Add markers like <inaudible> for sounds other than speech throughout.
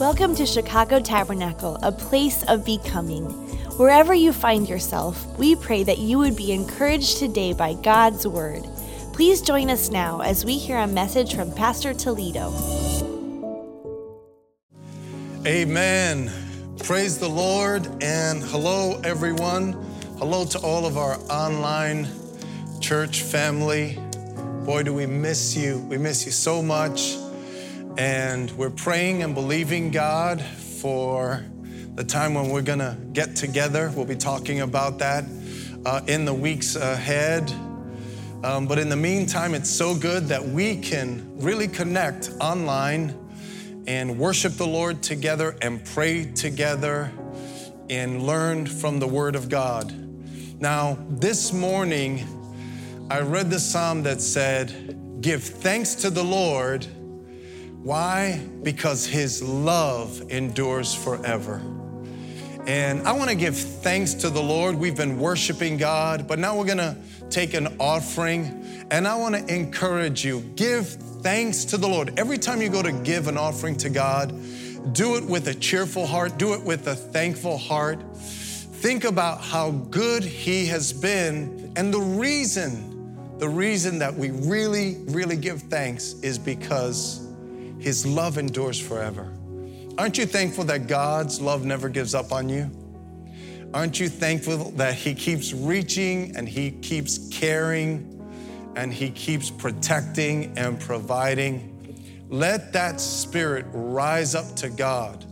Welcome to Chicago Tabernacle, a place of becoming. Wherever you find yourself, we pray that you would be encouraged today by God's Word. Please join us now as we hear a message from Pastor Toledo. Amen. Praise the Lord and hello, everyone. Hello to all of our online church family. Boy, do we miss you. We miss you so much. And we're praying and believing God for the time when we're going to get together. We'll be talking about that uh, in the weeks ahead. Um, but in the meantime, it's so good that we can really connect online and worship the Lord together and pray together and learn from the Word of God. Now, this morning, I read the psalm that said, Give thanks to the Lord why? Because His love endures forever. And I want to give thanks to the Lord. We've been worshiping God, but now we're going to take an offering. And I want to encourage you give thanks to the Lord. Every time you go to give an offering to God, do it with a cheerful heart, do it with a thankful heart. Think about how good He has been. And the reason, the reason that we really, really give thanks is because his love endures forever. Aren't you thankful that God's love never gives up on you? Aren't you thankful that He keeps reaching and He keeps caring and He keeps protecting and providing? Let that spirit rise up to God.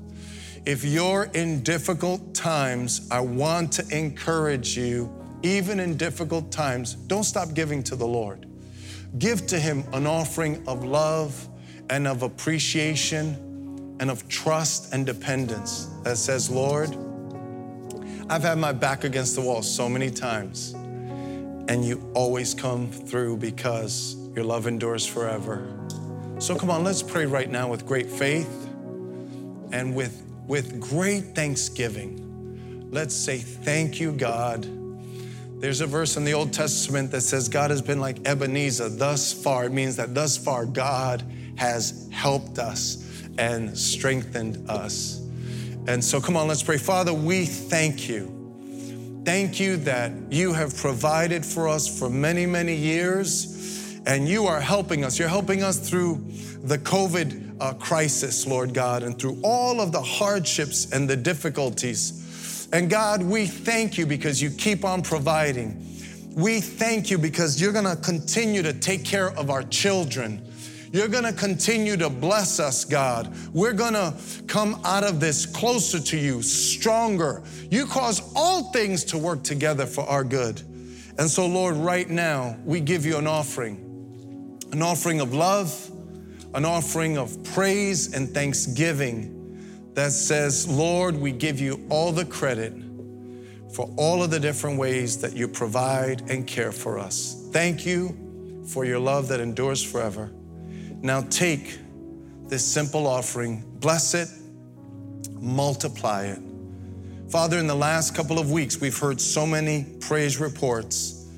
If you're in difficult times, I want to encourage you, even in difficult times, don't stop giving to the Lord. Give to Him an offering of love and of appreciation and of trust and dependence that says, Lord, I've had my back against the wall so many times, and you always come through because your love endures forever. So come on, let's pray right now with great faith and with, with great thanksgiving. Let's say, Thank you, God. There's a verse in the Old Testament that says, God has been like Ebenezer thus far. It means that thus far, God has helped us and strengthened us. And so, come on, let's pray. Father, we thank you. Thank you that you have provided for us for many, many years, and you are helping us. You're helping us through the COVID uh, crisis, Lord God, and through all of the hardships and the difficulties. And God, we thank you because you keep on providing. We thank you because you're gonna continue to take care of our children. You're gonna continue to bless us, God. We're gonna come out of this closer to you, stronger. You cause all things to work together for our good. And so, Lord, right now, we give you an offering an offering of love, an offering of praise and thanksgiving that says, Lord, we give you all the credit for all of the different ways that you provide and care for us. Thank you for your love that endures forever. Now take this simple offering, bless it, multiply it. Father, in the last couple of weeks, we've heard so many praise reports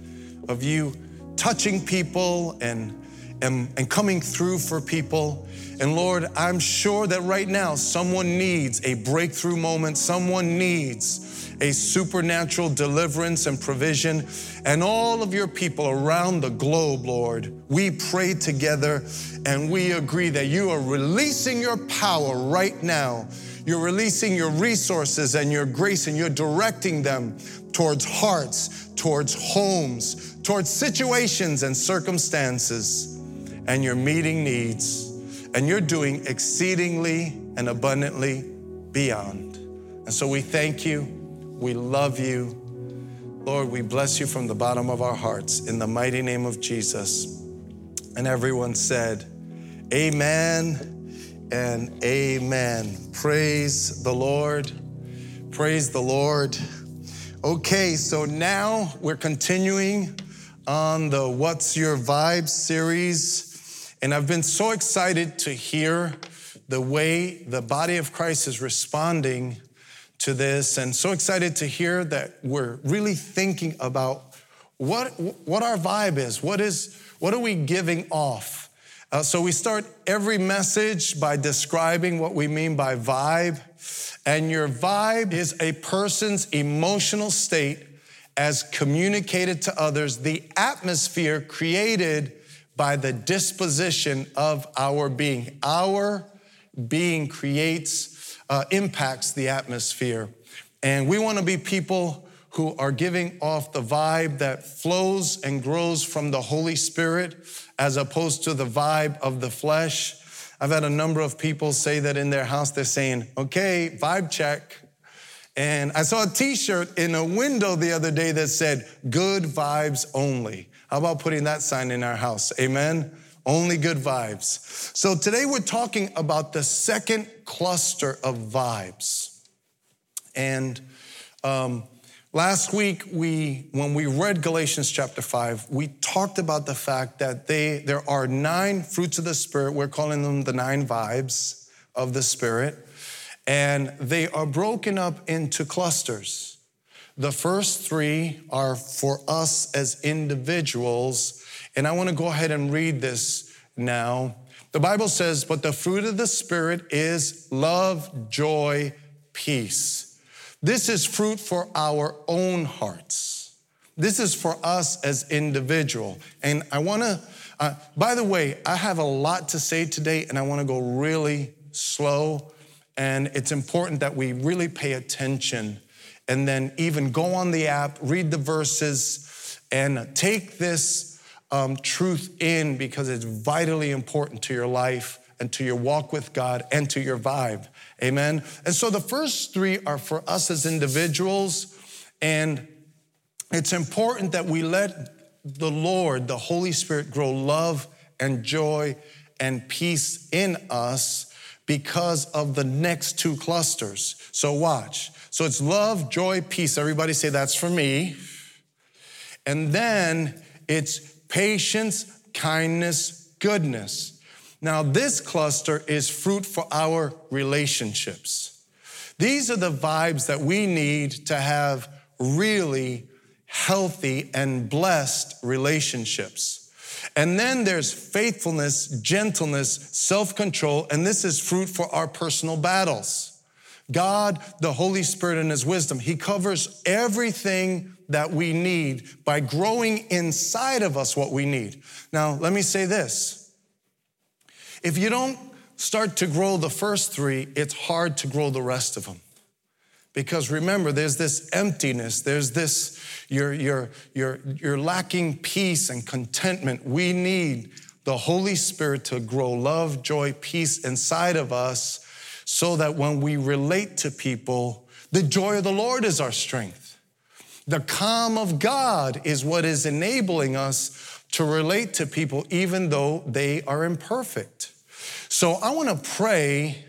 of you touching people and, and, and coming through for people. And Lord, I'm sure that right now someone needs a breakthrough moment, someone needs a supernatural deliverance and provision. And all of your people around the globe, Lord, we pray together and we agree that you are releasing your power right now. You're releasing your resources and your grace, and you're directing them towards hearts, towards homes, towards situations and circumstances. And you're meeting needs, and you're doing exceedingly and abundantly beyond. And so we thank you. We love you. Lord, we bless you from the bottom of our hearts in the mighty name of Jesus. And everyone said, Amen and amen. Praise the Lord. Praise the Lord. Okay, so now we're continuing on the What's Your Vibe series. And I've been so excited to hear the way the body of Christ is responding to this, and so excited to hear that we're really thinking about what, what our vibe is. What is what are we giving off? Uh, so we start every message by describing what we mean by vibe. And your vibe is a person's emotional state as communicated to others, the atmosphere created by the disposition of our being. Our being creates, uh, impacts the atmosphere. And we want to be people who are giving off the vibe that flows and grows from the Holy Spirit as opposed to the vibe of the flesh. I've had a number of people say that in their house, they're saying, okay, vibe check. And I saw a t shirt in a window the other day that said, good vibes only. How about putting that sign in our house? Amen. Only good vibes. So today we're talking about the second cluster of vibes. And um, Last week, we, when we read Galatians chapter 5, we talked about the fact that they, there are nine fruits of the Spirit. We're calling them the nine vibes of the Spirit. And they are broken up into clusters. The first three are for us as individuals. And I want to go ahead and read this now. The Bible says, But the fruit of the Spirit is love, joy, peace this is fruit for our own hearts. This is for us as individual. And I want to, uh, by the way, I have a lot to say today and I want to go really slow. And it's important that we really pay attention and then even go on the app, read the verses, and take this um, truth in because it's vitally important to your life and to your walk with God and to your vibe. Amen. And so the first three are for us as individuals. And it's important that we let the Lord, the Holy Spirit, grow love and joy and peace in us because of the next two clusters. So watch. So it's love, joy, peace. Everybody say that's for me. And then it's patience, kindness, goodness. Now, this cluster is fruit for our relationships. These are the vibes that we need to have really healthy and blessed relationships. And then there's faithfulness, gentleness, self control, and this is fruit for our personal battles. God, the Holy Spirit, and His wisdom, He covers everything that we need by growing inside of us what we need. Now, let me say this if you don't start to grow the first three, it's hard to grow the rest of them. Because remember, there's this emptiness, there's this, you're, you're, you're, you're lacking peace and contentment. We need the Holy Spirit to grow love, joy, peace inside of us so that when we relate to people, the joy of the Lord is our strength. The calm of God is what is enabling us to relate to people even though they are imperfect. So I want to pray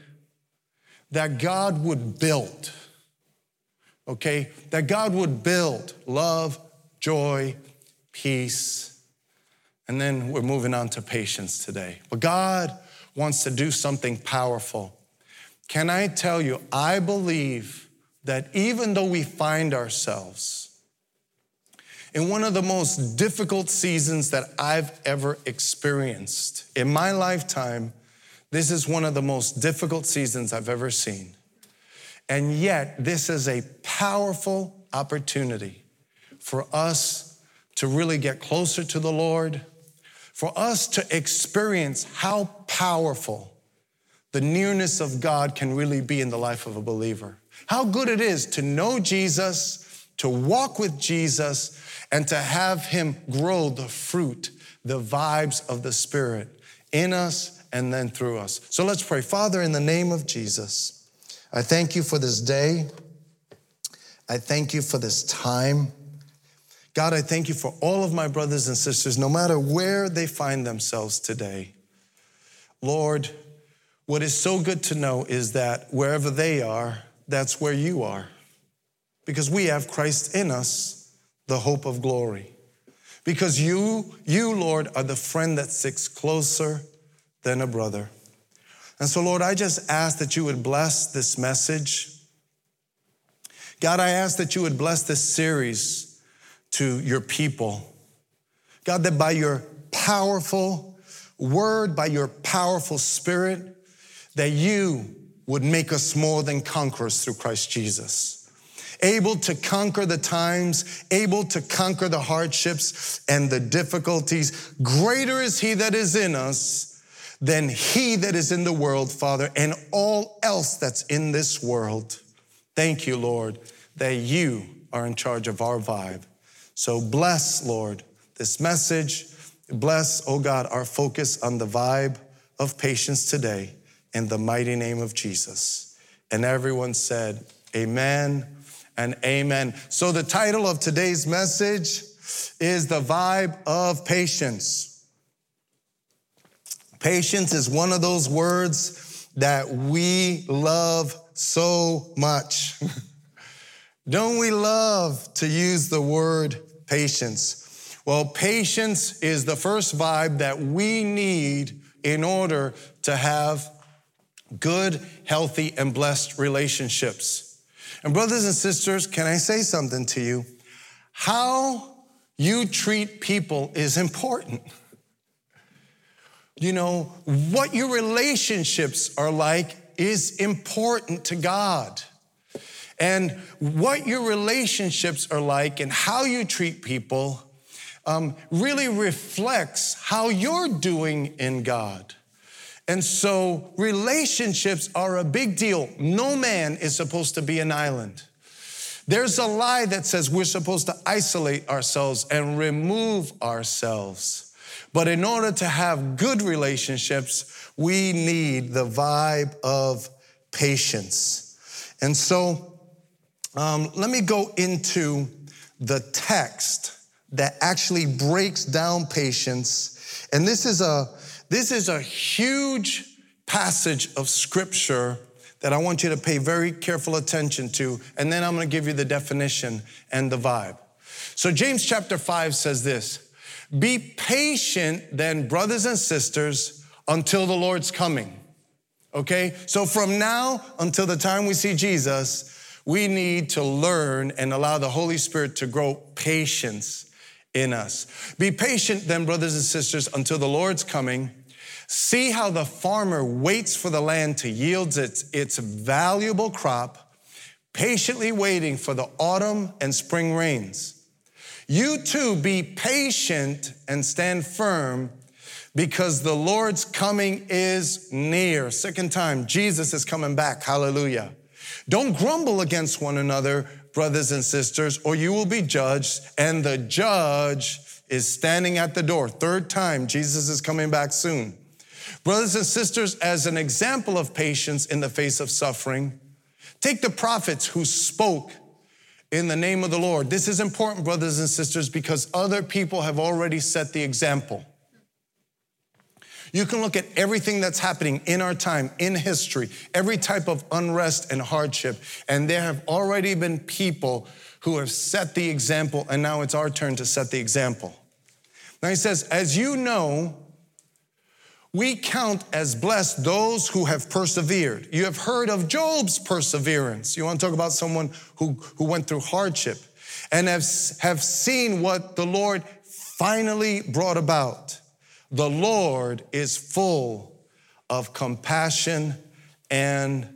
that God would build, okay? That God would build love, joy, peace. And then we're moving on to patience today. But God wants to do something powerful. Can I tell you, I believe that even though we find ourselves in one of the most difficult seasons that I've ever experienced. In my lifetime, this is one of the most difficult seasons I've ever seen. And yet, this is a powerful opportunity for us to really get closer to the Lord, for us to experience how powerful the nearness of God can really be in the life of a believer. How good it is to know Jesus, to walk with Jesus, and to have Him grow the fruit, the vibes of the Spirit in us and then through us. So let's pray. Father, in the name of Jesus, I thank you for this day. I thank you for this time. God, I thank you for all of my brothers and sisters, no matter where they find themselves today. Lord, what is so good to know is that wherever they are, that's where you are. Because we have Christ in us the hope of glory. Because you, you, Lord, are the friend that sticks closer than a brother. And so, Lord, I just ask that you would bless this message. God, I ask that you would bless this series to your people. God, that by your powerful word by your powerful spirit that you would make us more than conquerors through Christ Jesus. Able to conquer the times, able to conquer the hardships and the difficulties. Greater is He that is in us than He that is in the world, Father, and all else that's in this world. Thank you, Lord, that you are in charge of our vibe. So bless, Lord, this message. Bless, oh God, our focus on the vibe of patience today in the mighty name of Jesus. And everyone said, Amen and amen. So, the title of today's message is The Vibe of Patience. Patience is one of those words that we love so much. <laughs> Don't we love to use the word patience? Well, patience is the first vibe that we need in order to have good, healthy, and blessed relationships. And, brothers and sisters, can I say something to you? How you treat people is important. You know, what your relationships are like is important to God. And what your relationships are like and how you treat people um, really reflects how you're doing in God. And so relationships are a big deal. No man is supposed to be an island. There's a lie that says we're supposed to isolate ourselves and remove ourselves. But in order to have good relationships, we need the vibe of patience. And so um, let me go into the text that actually breaks down patience. And this is a this is a huge passage of scripture that I want you to pay very careful attention to, and then I'm gonna give you the definition and the vibe. So, James chapter 5 says this Be patient then, brothers and sisters, until the Lord's coming. Okay? So, from now until the time we see Jesus, we need to learn and allow the Holy Spirit to grow patience in us. Be patient then, brothers and sisters, until the Lord's coming. See how the farmer waits for the land to yield its, its valuable crop, patiently waiting for the autumn and spring rains. You too be patient and stand firm because the Lord's coming is near. Second time, Jesus is coming back. Hallelujah. Don't grumble against one another, brothers and sisters, or you will be judged, and the judge is standing at the door. Third time, Jesus is coming back soon. Brothers and sisters, as an example of patience in the face of suffering, take the prophets who spoke in the name of the Lord. This is important, brothers and sisters, because other people have already set the example. You can look at everything that's happening in our time, in history, every type of unrest and hardship, and there have already been people who have set the example, and now it's our turn to set the example. Now he says, As you know, we count as blessed those who have persevered. You have heard of Job's perseverance. You want to talk about someone who, who went through hardship and have, have seen what the Lord finally brought about. The Lord is full of compassion and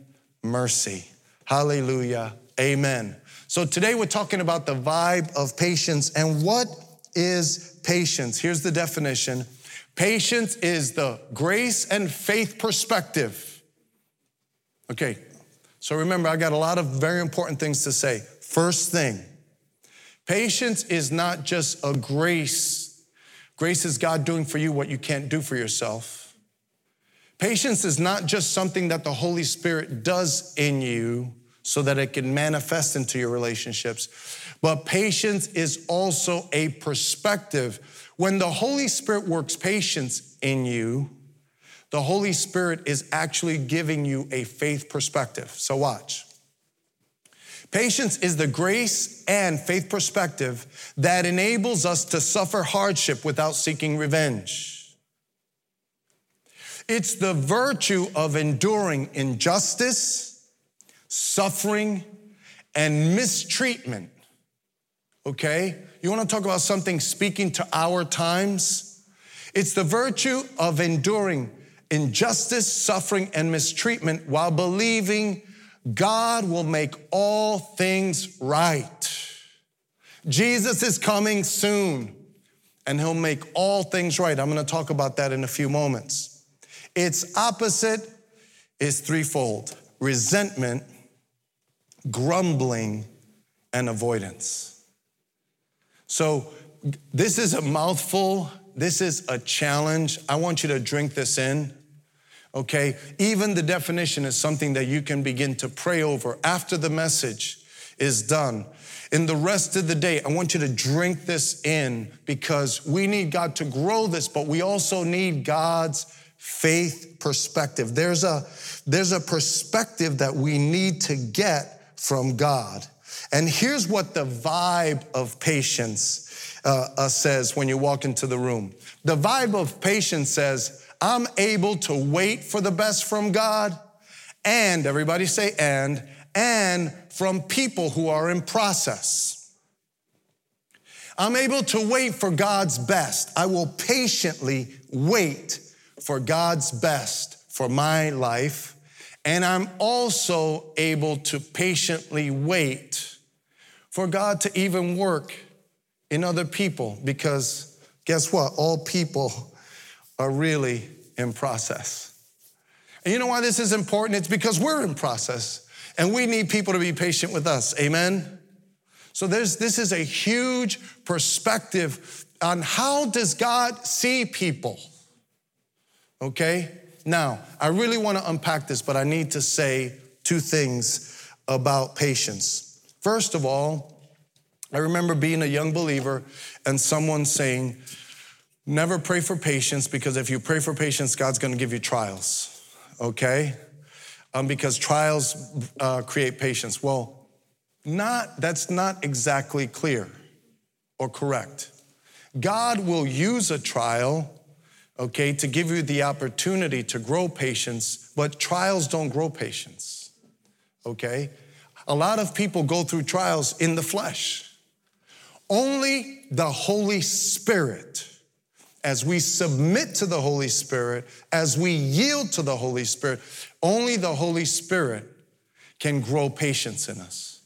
mercy. Hallelujah. Amen. So today we're talking about the vibe of patience and what is patience? Here's the definition Patience is the grace and faith perspective. Okay, so remember, I got a lot of very important things to say. First thing, patience is not just a grace. Grace is God doing for you what you can't do for yourself. Patience is not just something that the Holy Spirit does in you so that it can manifest into your relationships, but patience is also a perspective when the Holy Spirit works patience in you, the Holy Spirit is actually giving you a faith perspective. So, watch. Patience is the grace and faith perspective that enables us to suffer hardship without seeking revenge. It's the virtue of enduring injustice, suffering, and mistreatment, okay? You want to talk about something speaking to our times? It's the virtue of enduring injustice, suffering, and mistreatment while believing God will make all things right. Jesus is coming soon and he'll make all things right. I'm going to talk about that in a few moments. Its opposite is threefold resentment, grumbling, and avoidance. So, this is a mouthful. This is a challenge. I want you to drink this in. Okay? Even the definition is something that you can begin to pray over after the message is done. In the rest of the day, I want you to drink this in because we need God to grow this, but we also need God's faith perspective. There's a, there's a perspective that we need to get from God. And here's what the vibe of patience uh, uh, says when you walk into the room. The vibe of patience says, I'm able to wait for the best from God, and everybody say, and, and from people who are in process. I'm able to wait for God's best. I will patiently wait for God's best for my life. And I'm also able to patiently wait for God to even work in other people because guess what? All people are really in process. And you know why this is important? It's because we're in process. And we need people to be patient with us. Amen? So there's, this is a huge perspective on how does God see people? Okay? Now, I really want to unpack this, but I need to say two things about patience. First of all, I remember being a young believer and someone saying, Never pray for patience because if you pray for patience, God's going to give you trials. Okay? um, because trials uh, create patience. Well, not, that's not exactly clear or correct. God will use a trial, okay, to give you the opportunity to grow patience, but trials don't grow patience, okay? A lot of people go through trials in the flesh. Only the Holy Spirit as we submit to the Holy Spirit, as we yield to the Holy Spirit, only the Holy Spirit can grow patience in us.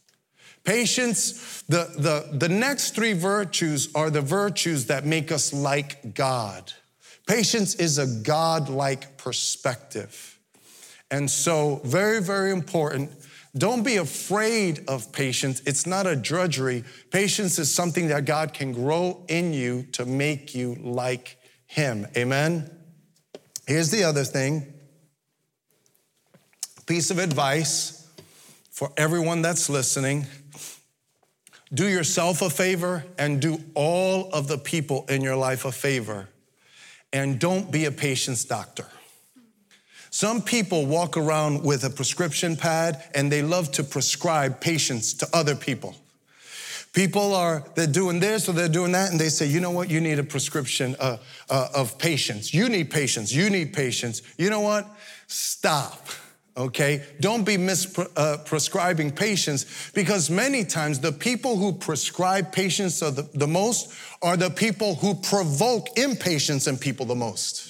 Patience, the, the, the next three virtues are the virtues that make us like God. Patience is a God like perspective. And so, very, very important. Don't be afraid of patience. It's not a drudgery. Patience is something that God can grow in you to make you like Him. Amen? Here's the other thing piece of advice for everyone that's listening do yourself a favor and do all of the people in your life a favor. And don't be a patience doctor. Some people walk around with a prescription pad and they love to prescribe patience to other people. People are, they're doing this or they're doing that, and they say, you know what, you need a prescription uh, uh, of patience. You need patience. You need patience. You know what? Stop okay? Don't be misprescribing uh, patience because many times the people who prescribe patience the, the most are the people who provoke impatience in people the most.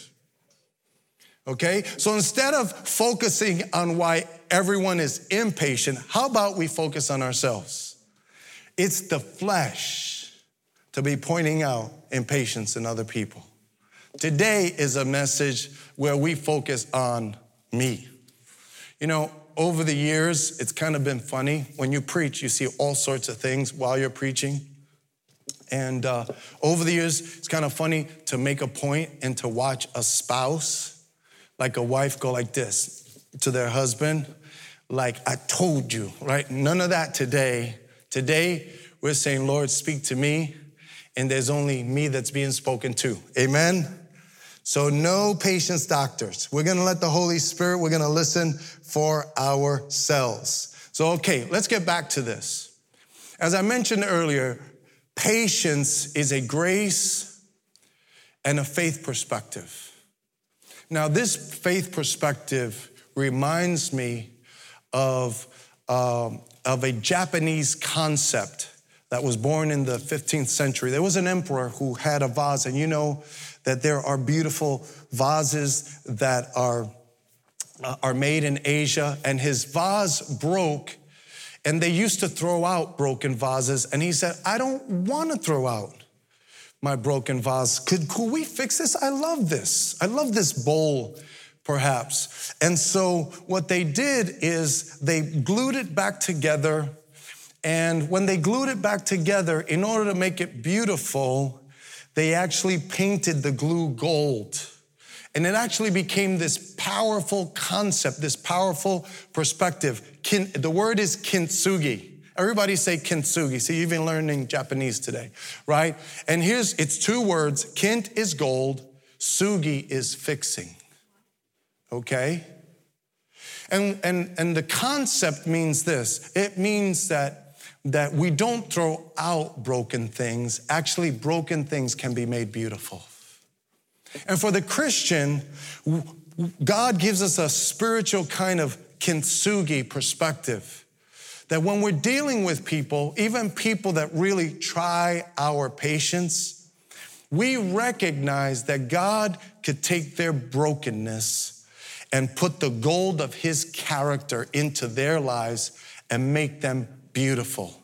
Okay? So instead of focusing on why everyone is impatient, how about we focus on ourselves? It's the flesh to be pointing out impatience in other people. Today is a message where we focus on me. You know, over the years, it's kind of been funny. When you preach, you see all sorts of things while you're preaching. And uh, over the years, it's kind of funny to make a point and to watch a spouse, like a wife, go like this to their husband, like, I told you, right? None of that today. Today, we're saying, Lord, speak to me, and there's only me that's being spoken to. Amen? So, no patience doctors. We're gonna let the Holy Spirit, we're gonna listen for ourselves. So, okay, let's get back to this. As I mentioned earlier, patience is a grace and a faith perspective. Now, this faith perspective reminds me of, um, of a Japanese concept that was born in the 15th century. There was an emperor who had a vase, and you know, that there are beautiful vases that are, uh, are made in Asia, and his vase broke, and they used to throw out broken vases. And he said, I don't want to throw out my broken vase. Could, could we fix this? I love this. I love this bowl, perhaps. And so what they did is they glued it back together. And when they glued it back together, in order to make it beautiful, they actually painted the glue gold. And it actually became this powerful concept, this powerful perspective. The word is kintsugi. Everybody say kintsugi. See, you've been learning Japanese today, right? And here's it's two words. Kint is gold, sugi is fixing. Okay? And and and the concept means this. It means that that we don't throw out broken things. Actually, broken things can be made beautiful. And for the Christian, God gives us a spiritual kind of kintsugi perspective that when we're dealing with people, even people that really try our patience, we recognize that God could take their brokenness and put the gold of his character into their lives and make them beautiful.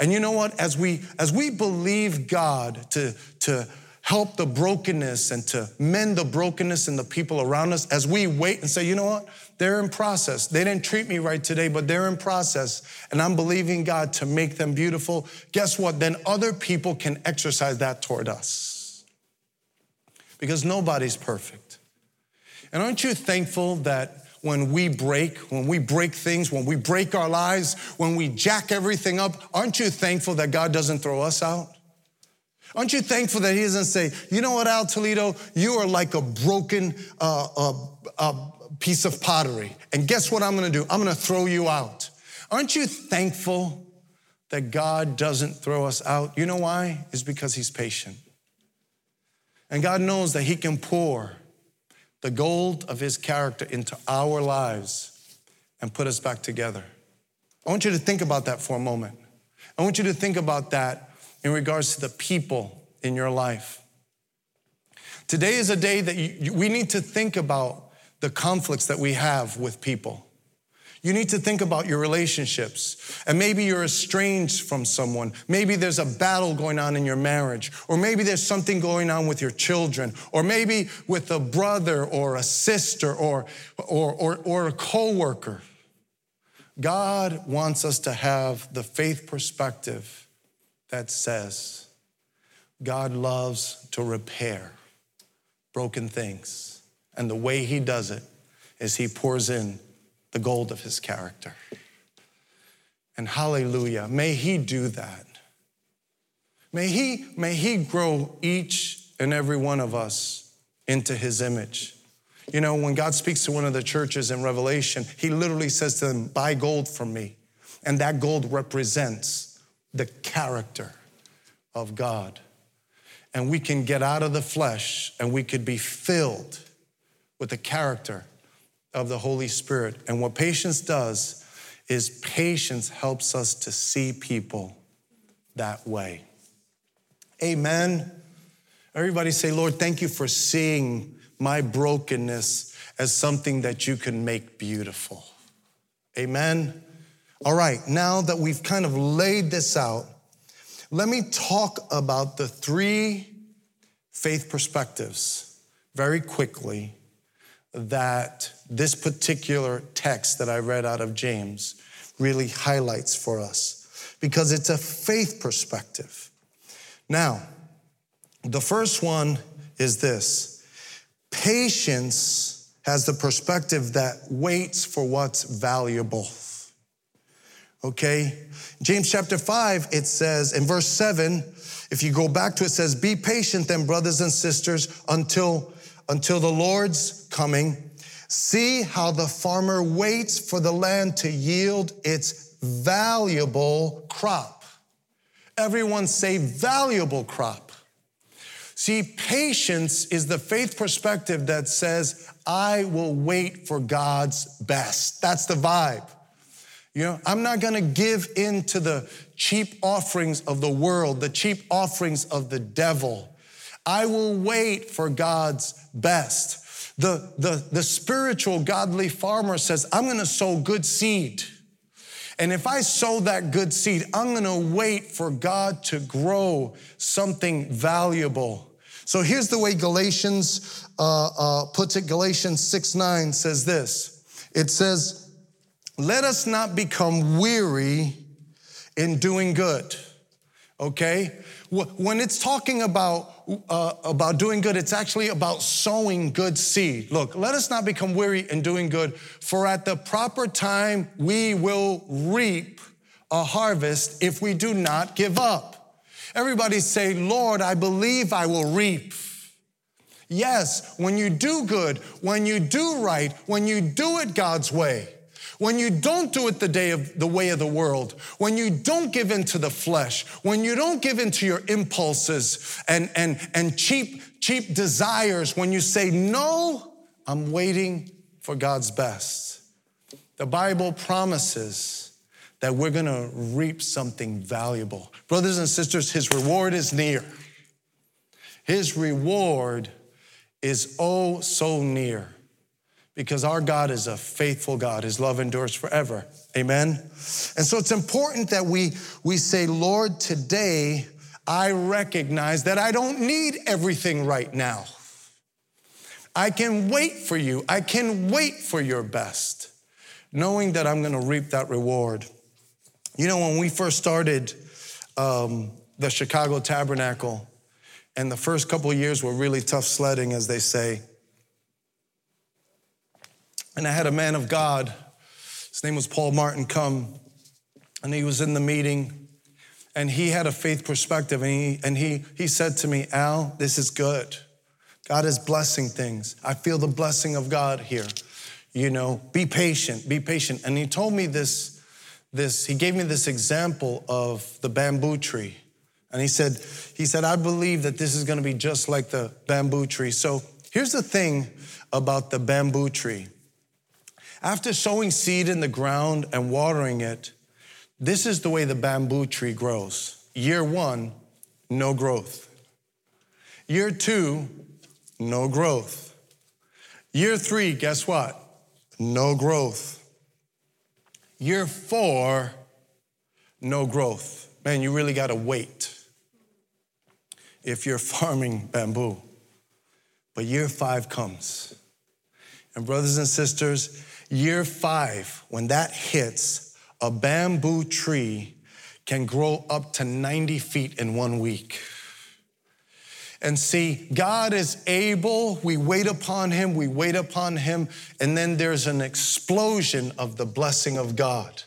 And you know what? As we as we believe God to, to help the brokenness and to mend the brokenness in the people around us, as we wait and say, you know what? They're in process. They didn't treat me right today, but they're in process. And I'm believing God to make them beautiful. Guess what? Then other people can exercise that toward us. Because nobody's perfect. And aren't you thankful that when we break, when we break things, when we break our lives, when we jack everything up, aren't you thankful that God doesn't throw us out? Aren't you thankful that He doesn't say, you know what, Al Toledo, you are like a broken uh, uh, uh, piece of pottery. And guess what I'm gonna do? I'm gonna throw you out. Aren't you thankful that God doesn't throw us out? You know why? It's because He's patient. And God knows that He can pour the gold of His character into our lives and put us back together. I want you to think about that for a moment. I want you to think about that in regards to the people in your life. Today is a day that you, we need to think about the conflicts that we have with people. You need to think about your relationships. And maybe you're estranged from someone. Maybe there's a battle going on in your marriage. Or maybe there's something going on with your children. Or maybe with a brother or a sister or, or, or, or a coworker. God wants us to have the faith perspective that says God loves to repair broken things. And the way he does it is he pours in the gold of his character. And hallelujah, may he do that. May he, may he grow each and every one of us into his image. You know, when God speaks to one of the churches in Revelation, he literally says to them, Buy gold from me. And that gold represents the character of God. And we can get out of the flesh and we could be filled with the character of the Holy Spirit. And what patience does is patience helps us to see people that way. Amen. Everybody say, Lord, thank you for seeing my brokenness as something that you can make beautiful. Amen. All right, now that we've kind of laid this out, let me talk about the three faith perspectives very quickly that this particular text that I read out of James really highlights for us because it's a faith perspective. Now, the first one is this patience has the perspective that waits for what's valuable. Okay? James chapter 5, it says in verse 7, if you go back to it, it says, Be patient then, brothers and sisters, until until the Lord's coming. See how the farmer waits for the land to yield its valuable crop. Everyone say valuable crop. See, patience is the faith perspective that says, I will wait for God's best. That's the vibe. You know, I'm not gonna give in to the cheap offerings of the world, the cheap offerings of the devil. I will wait for God's best. The, the, the spiritual, godly farmer says, I'm gonna sow good seed. And if I sow that good seed, I'm gonna wait for God to grow something valuable. So here's the way Galatians uh, uh, puts it Galatians 6 9 says this it says, Let us not become weary in doing good. Okay? When it's talking about uh, about doing good, it's actually about sowing good seed. Look, let us not become weary in doing good, for at the proper time we will reap a harvest if we do not give up. Everybody say, Lord, I believe I will reap. Yes, when you do good, when you do right, when you do it God's way, when you don't do it the day of the way of the world, when you don't give into the flesh, when you don't give into your impulses and, and, and cheap, cheap desires, when you say, no, I'm waiting for God's best. The Bible promises that we're gonna reap something valuable. Brothers and sisters, his reward is near. His reward is oh so near because our God is a faithful God. His love endures forever. Amen. And so it's important that we, we say, Lord, today I recognize that I don't need everything right now. I can wait for you. I can wait for your best, knowing that I'm going to reap that reward. You know, when we first started um, the Chicago Tabernacle, and the first couple years were really tough sledding, as they say. And I had a man of God, his name was Paul Martin, come, and he was in the meeting, and he had a faith perspective, and he, and he, he said to me, Al, this is good. God is blessing things. I feel the blessing of God here. You know, be patient, be patient. And he told me this, this, he gave me this example of the bamboo tree. And he said, he said, I believe that this is to be just like the bamboo tree. So here's the thing about the bamboo tree. After sowing seed in the ground and watering it, this is the way the bamboo tree grows. Year one, no growth. Year two, no growth. Year three, guess what? No growth. Year four, no growth. Man, you really got to wait if you're <laughs> farming bamboo. But year five comes. And, brothers and sisters, year five, when that hits, a bamboo tree can grow up to 90 feet in one week. And see, God is able, we wait upon Him, we wait upon Him, and then there's an explosion of the blessing of God.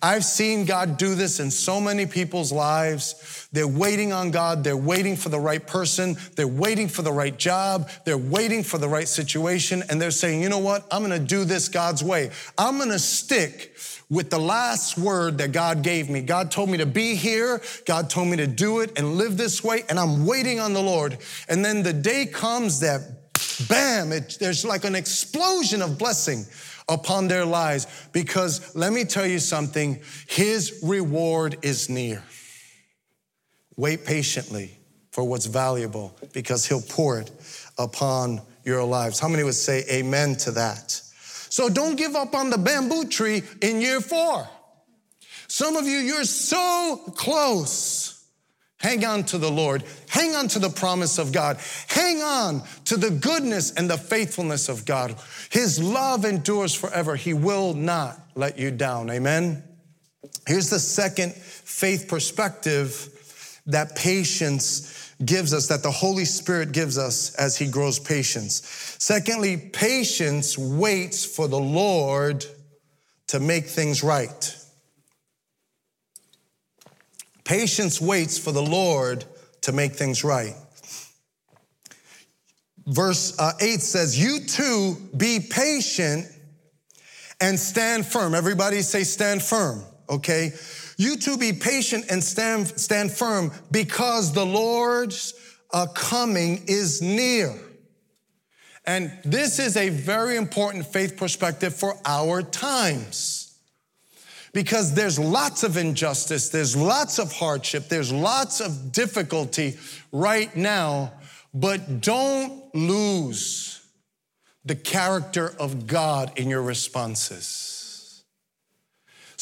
I've seen God do this in so many people's lives. They're waiting on God. They're waiting for the right person. They're waiting for the right job. They're waiting for the right situation. And they're saying, you know what? I'm going to do this God's way. I'm going to stick with the last word that God gave me. God told me to be here. God told me to do it and live this way. And I'm waiting on the Lord. And then the day comes that bam, it, there's like an explosion of blessing upon their lives because let me tell you something, his reward is near. Wait patiently for what's valuable because he'll pour it upon your lives. How many would say amen to that? So don't give up on the bamboo tree in year four. Some of you, you're so close. Hang on to the Lord. Hang on to the promise of God. Hang on to the goodness and the faithfulness of God. His love endures forever. He will not let you down. Amen. Here's the second faith perspective that patience gives us, that the Holy Spirit gives us as He grows patience. Secondly, patience waits for the Lord to make things right. Patience waits for the Lord to make things right. Verse uh, 8 says, You too be patient and stand firm. Everybody say, stand firm, okay? You too be patient and stand, stand firm because the Lord's uh, coming is near. And this is a very important faith perspective for our times because there's lots of injustice, there's lots of hardship, there's lots of difficulty right now. but don't lose the character of God in your responses.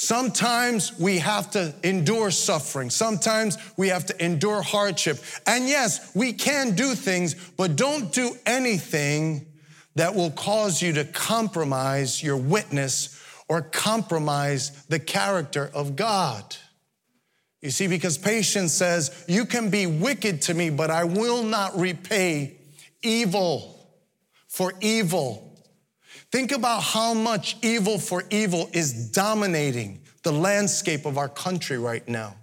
Sometimes we have to endure suffering. Sometimes we have to endure hardship. And yes, we can do things, but don't do anything that will cause you to compromise your witness or compromise the character of God. You see, because patience says, You can be wicked to me, but I will not repay evil for evil. Think about how much evil for evil is dominating the landscape of our country right now.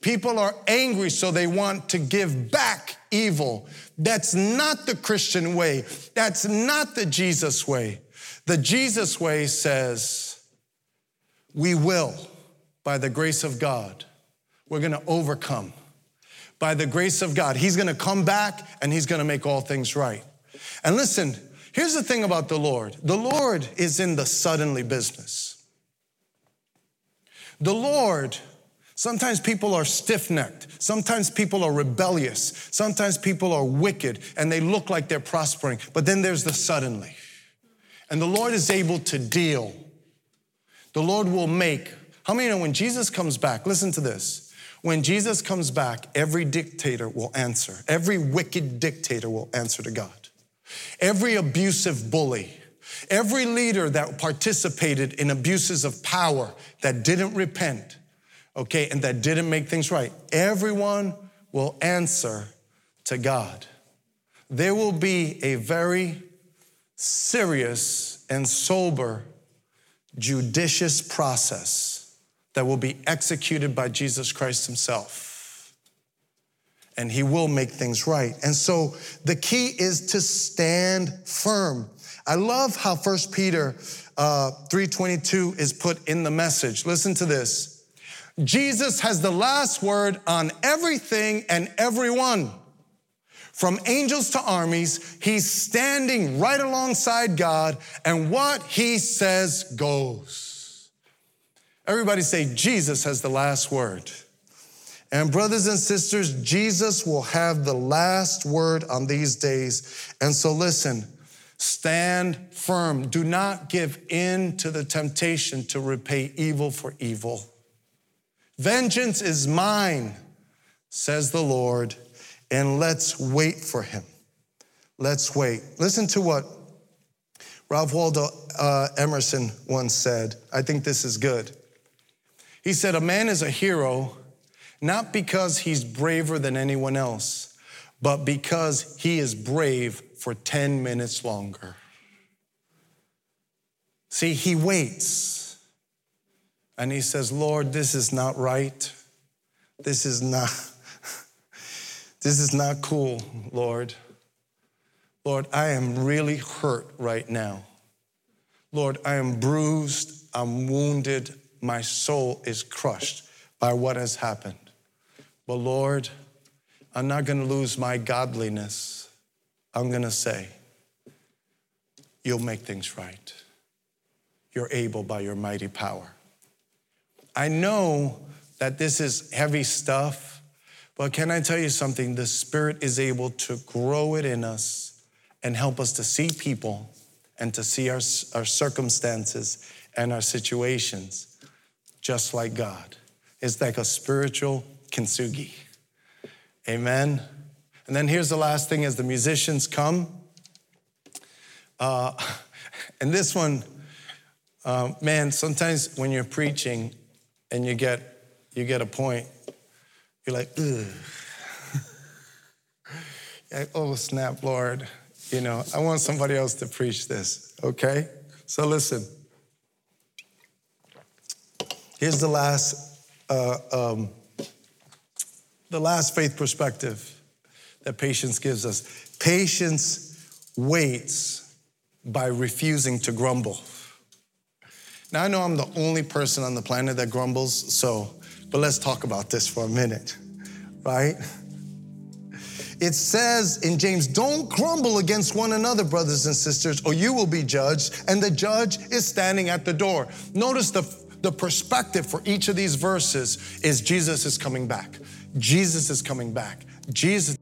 People are angry, so they want to give back evil. That's not the Christian way. That's not the Jesus way. The Jesus way says, we will, by the grace of God, we're gonna overcome. By the grace of God, He's gonna come back and He's gonna make all things right. And listen, here's the thing about the Lord the Lord is in the suddenly business. The Lord, sometimes people are stiff necked, sometimes people are rebellious, sometimes people are wicked and they look like they're prospering, but then there's the suddenly. And the Lord is able to deal. The Lord will make. How many know when Jesus comes back? Listen to this. When Jesus comes back, every dictator will answer. Every wicked dictator will answer to God. Every abusive bully, every leader that participated in abuses of power that didn't repent, okay, and that didn't make things right, everyone will answer to God. There will be a very serious and sober, judicious process that will be executed by Jesus Christ Himself. And He will make things right. And so the key is to stand firm. I love how 1 Peter uh, 3.22 is put in the message. Listen to this. Jesus has the last word on everything and everyone from angels to armies. He's standing right alongside God, and what he says goes. Everybody say, Jesus has the last word. And, brothers and sisters, Jesus will have the last word on these days. And so, listen, stand firm. Do not give in to the temptation to repay evil for evil. Vengeance is mine, says the Lord and let's wait for him. Let's wait. Listen to what Ralph Waldo uh, Emerson once said. I think this is good. He said, A man is a hero not because he's braver than anyone else, but because he is brave for 10 minutes longer. See, he waits and he says, Lord, this is not right. This is not <laughs> this is not cool, Lord. Lord, I am really hurt right now. Lord, I am bruised, I'm wounded, my soul is crushed by what has happened. But Lord, I'm not gonna lose my godliness. I'm gonna say, You'll make things right. You're able by your mighty power. I know that this is heavy stuff. But can I tell you something? The Spirit is able to grow it in us and help us to see people and to see our, our circumstances and our situations just like God. It's like a spiritual kintsugi. Amen. And then here's the last thing as the musicians come. Uh, <laughs> and this one, uh, man, sometimes when you're preaching and you get you get a point, you're like, ugh. <laughs> oh, snap, Lord. You know, I want somebody else to preach this, okay? So listen. Here's the last, uh, um, the last faith perspective that patience gives us. Patience waits by refusing to grumble. Now I know I'm the only person on the planet that grumbles, so but let's talk about this for a minute, right? It says in James, don't grumble against one another, brothers and sisters, or you will be judged, and the judge is standing at the door. Notice the, the perspective for each of these verses is Jesus is coming back. Jesus is coming back. Jesus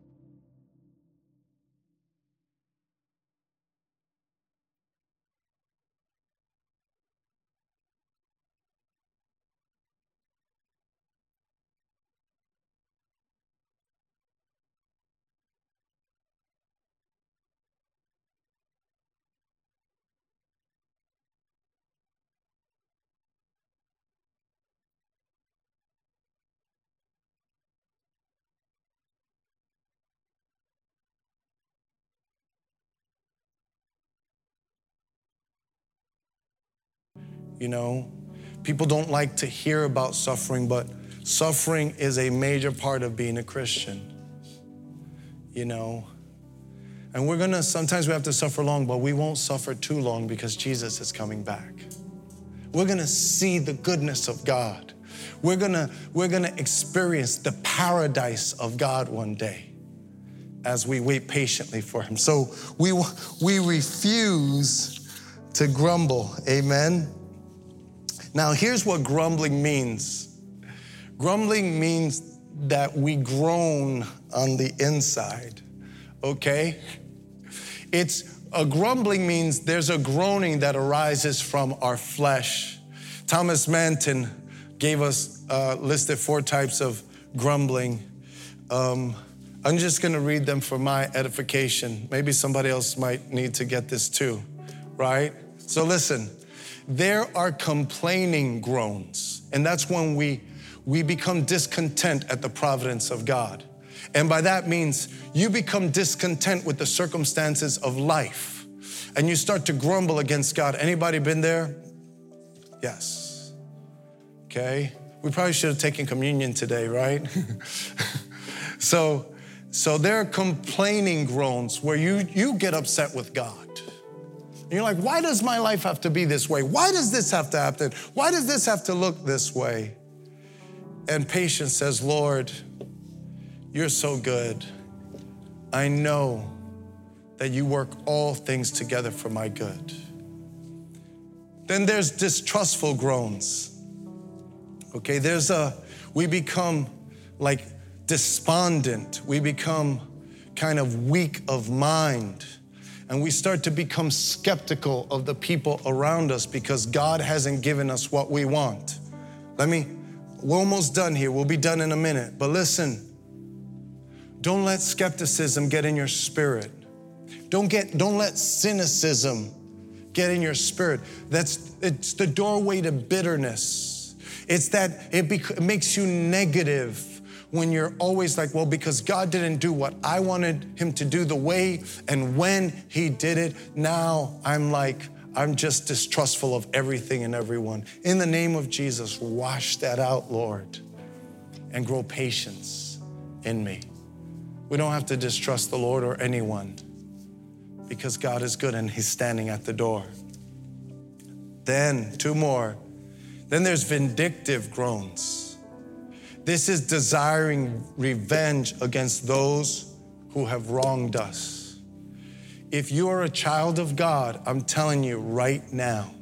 You know, people don't like to hear about suffering, but suffering is a major part of being a Christian. You know, and we're gonna, sometimes we have to suffer long, but we won't suffer too long because Jesus is coming back. We're gonna see the goodness of God. We're gonna, we're gonna experience the paradise of God one day as we wait patiently for Him. So we, we refuse to grumble. Amen. Now, here's what grumbling means grumbling means that we groan on the inside, okay? It's a grumbling means there's a groaning that arises from our flesh. Thomas Manton gave us uh, listed four types of grumbling. Um, I'm just going to read them for my edification. Maybe somebody else might need to get this too, right? So listen, there are complaining groans, and that's when we we become discontent at the providence of God. And by that means you become discontent with the circumstances of life and you start to grumble against God. Anybody been there? Yes. Okay. We probably should have taken communion today, right? <laughs> so so there are complaining groans where you you get upset with God. And you're like, why does my life have to be this way? Why does this have to happen? Why does this have to look this way? And patience says, Lord, you're so good. I know that you work all things together for my good. Then there's distrustful groans. Okay, there's a, we become like despondent. We become kind of weak of mind. And we start to become skeptical of the people around us because God hasn't given us what we want. Let me, we're almost done here. We'll be done in a minute. But listen, don't let skepticism get in your spirit. Don't get don't let cynicism get in your spirit. That's it's the doorway to bitterness. It's that it, bec- it makes you negative when you're always like, well, because God didn't do what I wanted him to do the way and when he did it, now I'm like, I'm just distrustful of everything and everyone. In the name of Jesus, wash that out, Lord, and grow patience in me. We don't have to distrust the Lord or anyone because God is good and He's standing at the door. Then, two more. Then there's vindictive groans. This is desiring revenge against those who have wronged us. If you are a child of God, I'm telling you right now,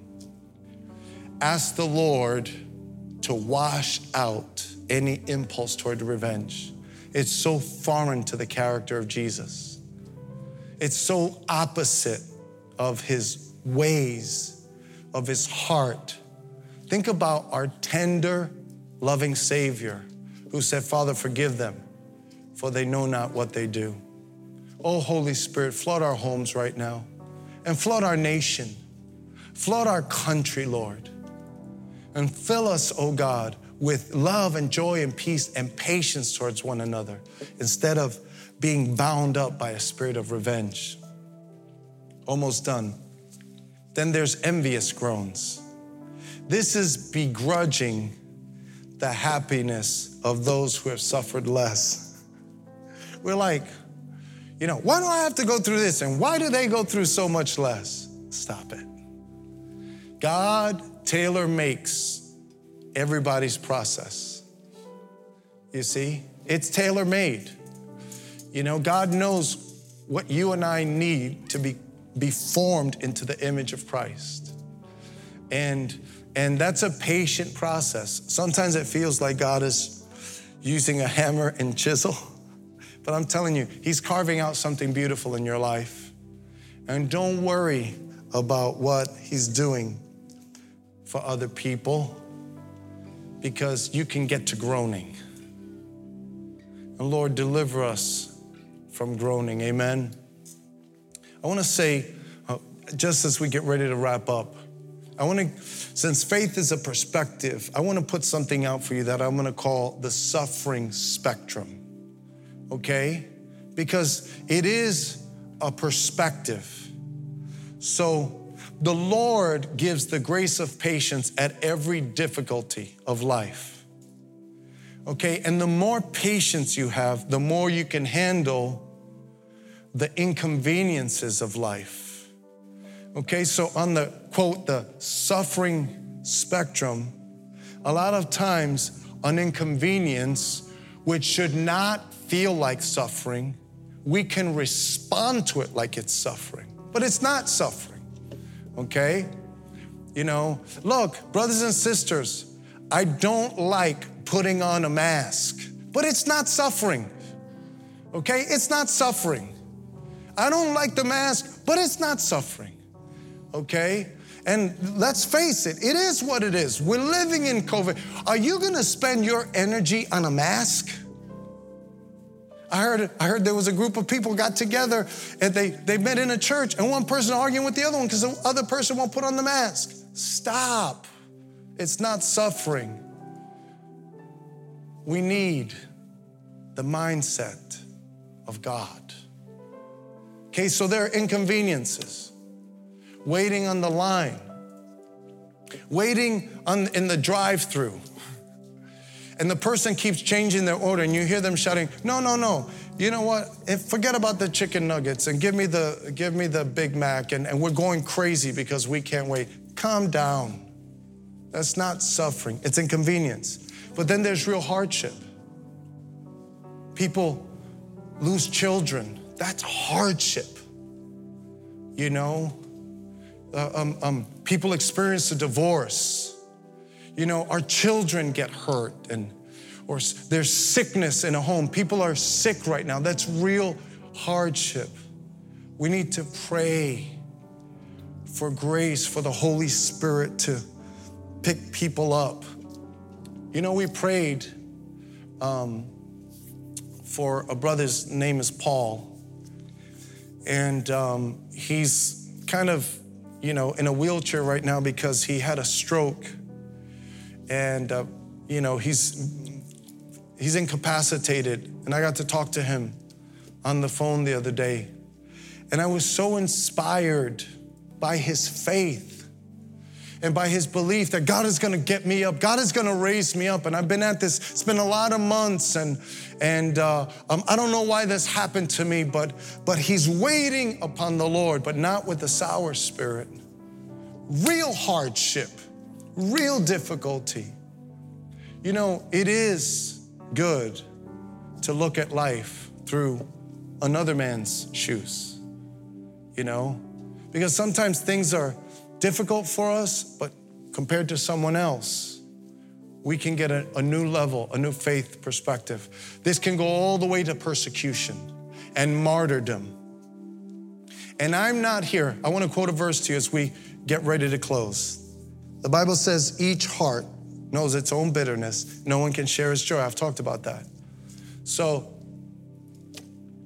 ask the Lord to wash out any impulse toward revenge. It's so foreign to the character of Jesus. It's so opposite of his ways, of his heart. Think about our tender, loving Savior who said, Father, forgive them, for they know not what they do. Oh, Holy Spirit, flood our homes right now and flood our nation, flood our country, Lord, and fill us, oh God, with love and joy and peace and patience towards one another instead of being bound up by a spirit of revenge. Almost done. Then there's envious groans. This is begrudging the happiness of those who have suffered less. We're like, you know, why do I have to go through this? And why do they go through so much less? Stop it. God tailor makes everybody's process. You see, it's tailor made. You know, God knows what you and I need to be, be formed into the image of Christ. And, and that's a patient process. Sometimes it feels like God is using a hammer and chisel, but I'm telling you, He's carving out something beautiful in your life. And don't worry about what He's doing for other people because you can get to groaning. And Lord, deliver us from groaning. Amen. I want to say, uh, just as we get ready to wrap up, I want to, since faith is a perspective, I want to put something out for you that I'm going to call the suffering spectrum. Okay? Because it is a perspective. So, the Lord gives the grace of patience at every difficulty of life. Okay, and the more patience you have, the more you can handle the inconveniences of life. Okay, so on the quote, the suffering spectrum, a lot of times an inconvenience, which should not feel like suffering, we can respond to it like it's suffering, but it's not suffering. Okay? You know, look, brothers and sisters, I don't like putting on a mask, but it's not suffering. Okay? It's not suffering. I don't like the mask, but it's not suffering. Okay? And let's face it, it is what it is. We're living in COVID. Are you gonna spend your energy on a mask? I heard, I heard there was a group of people got together and they, they met in a church and one person arguing with the other one because the other person won't put on the mask. Stop. It's not suffering. We need the mindset of God. Okay, so there are inconveniences. Waiting on the line, waiting on, in the drive through and the person keeps changing their order and you hear them shouting, "No, no, no. You know what? If, forget about the chicken nuggets and give me the give me the Big Mac and, and we're going crazy because we can't wait." Calm down. That's not suffering. It's inconvenience. But then there's real hardship. People lose children. That's hardship. You know, uh, um, um, people experience a divorce you know, our children get hurt and or there's sickness in a home. People are sick right now. That's real hardship. We need to pray for grace, for the Holy Spirit to pick people up. You know, we prayed um, for a brother's name is Paul, and um, he's kind of, you know, in a wheelchair right now because he had a stroke. And uh, you know he's he's incapacitated. And i got to talk to him on the phone the other day. And i was so inspired by his faith and by his belief that god is going to get me up god is going to raise me up. And i've been at this it's been a lot of months and and uh, um, i don't know why this happened to me but but he's waiting upon the lord but not with a sour spirit. Real hardship real difficulty. You know, it is good to look at life through another man's shoes, you know, because sometimes things are difficult for us, but compared to someone else, we can get a, a, new level, a new faith perspective. This can go all the way to persecution and martyrdom. And I'm not here. I want to quote a verse to you as we get ready to close. The Bible says each heart knows its own bitterness. No one can share its joy. I've talked about that. So,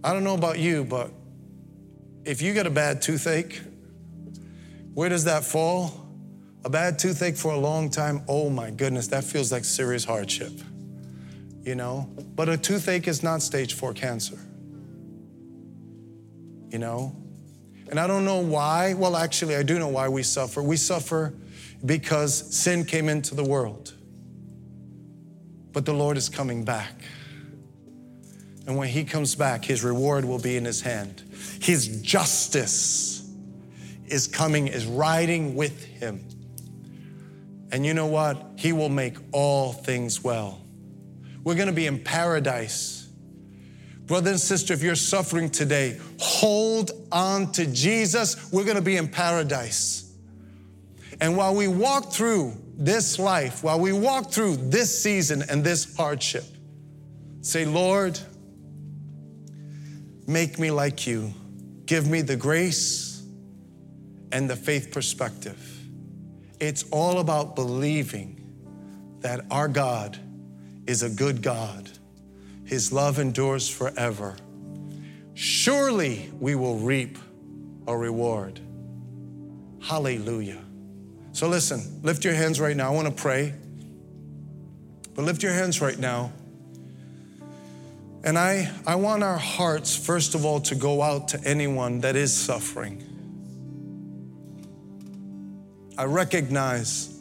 I don't know about you, but if you get a bad toothache, where does that fall? A bad toothache for a long time, oh my goodness, that feels like serious hardship. You know? But a toothache is not stage four cancer. You know? And I don't know why. Well, actually, I do know why we suffer. We suffer because sin came into the world. But the Lord is coming back. And when He comes back, His reward will be in His hand. His justice is coming, is riding with Him. And you know what? He will make all things well. We're gonna be in paradise. Brother and sister, if you're suffering today, hold on to Jesus. We're gonna be in paradise. And while we walk through this life, while we walk through this season and this hardship, say, Lord, make me like you. Give me the grace and the faith perspective. It's all about believing that our God is a good God. His love endures forever. Surely we will reap a reward. Hallelujah. So listen, lift your hands right now. I want to pray. But lift your hands right now. And I, I want our hearts, first of all, to go out to anyone that is suffering. I recognize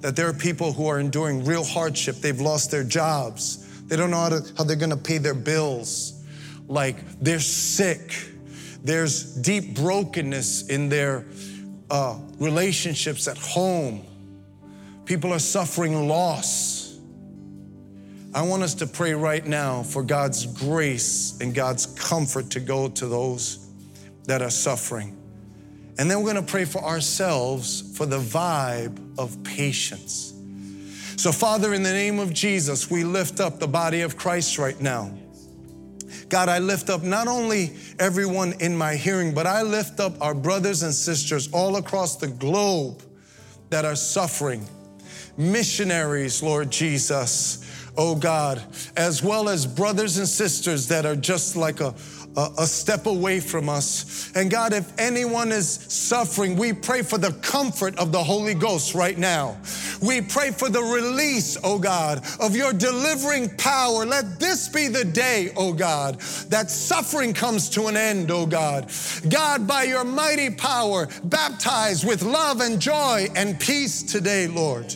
that there are people who are enduring real hardship. They've lost their jobs. They don't know how, to, how they're gonna pay their bills. Like they're sick. There's deep brokenness in their uh, relationships at home. People are suffering loss. I want us to pray right now for God's grace and God's comfort to go to those that are suffering. And then we're gonna pray for ourselves for the vibe of patience. So, Father, in the name of Jesus, we lift up the body of Christ right now. God, I lift up not only everyone in my hearing, but I lift up our brothers and sisters all across the globe that are suffering. Missionaries, Lord Jesus, oh God, as well as brothers and sisters that are just like a, a, a step away from us. And God, if anyone is suffering, we pray for the comfort of the Holy Ghost right now. We pray for the release, oh God, of your delivering power. Let this be the day, oh God, that suffering comes to an end, oh God. God, by your mighty power, baptize with love and joy and peace today, Lord.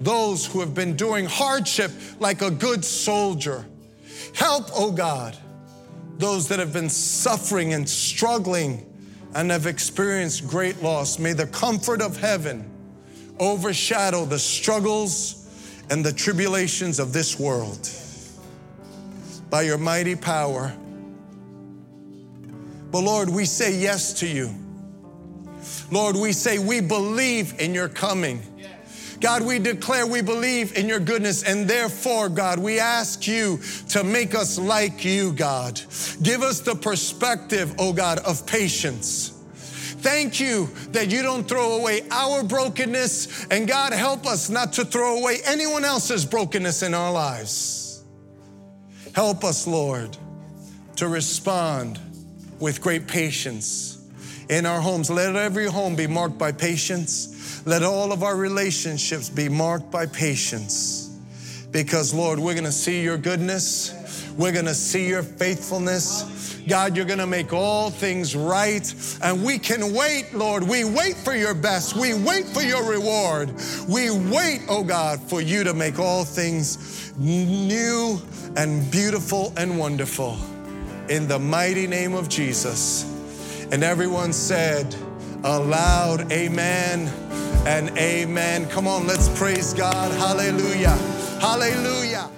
Those who have been doing hardship like a good soldier. Help, oh God those that have been suffering and struggling and have experienced great loss. May the comfort of heaven overshadow the struggles and the tribulations of this world. By your mighty power. But Lord, we say yes to you. Lord, we say we believe in your coming. God, we declare we believe in your goodness, and therefore, God, we ask you to make us like you, God. Give us the perspective, oh God, of patience. Thank you that you don't throw away our brokenness, and God, help us not to throw away anyone else's brokenness in our lives. Help us, Lord, to respond with great patience in our homes. Let every home be marked by patience. Let all of our relationships be marked by patience. Because, Lord, we're gonna see your goodness, we're gonna see your faithfulness. God, you're gonna make all things right. And we can wait, Lord. We wait for your best. We wait for your reward. We wait, oh God, for you to make all things new and beautiful and wonderful. In the mighty name of Jesus. And everyone said, aloud, Amen and amen. Come on, let's praise God. Hallelujah. Hallelujah.